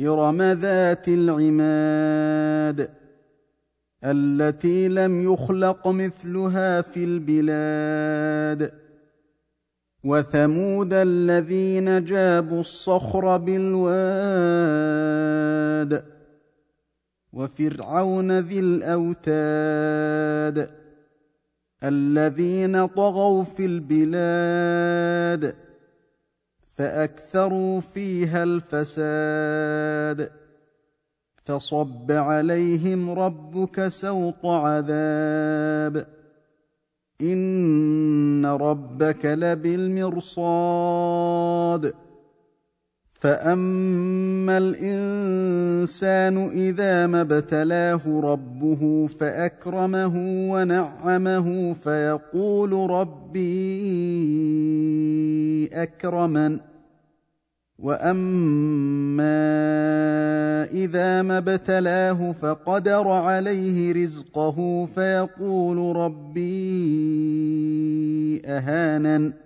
إرم ذات العماد التي لم يخلق مثلها في البلاد. وثمود الذين جابوا الصخر بالواد. وفرعون ذي الأوتاد الذين طغوا في البلاد. فأكثروا فيها الفساد. فصب عليهم ربك سوط عذاب. إن ربك لبالمرصاد. فاما الانسان اذا ما ابتلاه ربه فاكرمه ونعمه فيقول ربي اكرمن واما اذا ما ابتلاه فقدر عليه رزقه فيقول ربي اهانن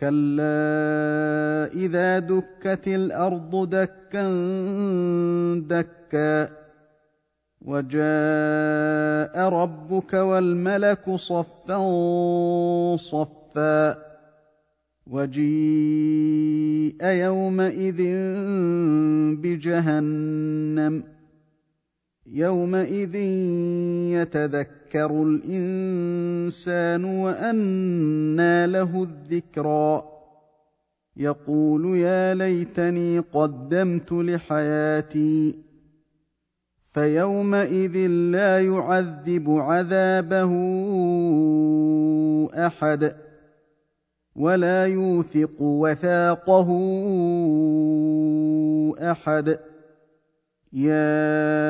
كلا اذا دكت الأرض دكا دكا وجاء ربك والملك صفا صفا وجيء يومئذ بجهنم يومئذ يتذكر الانسان وانى له الذكرى. يقول يا ليتني قدمت لحياتي. فيومئذ لا يعذب عذابه احد ولا يوثق وثاقه احد. يا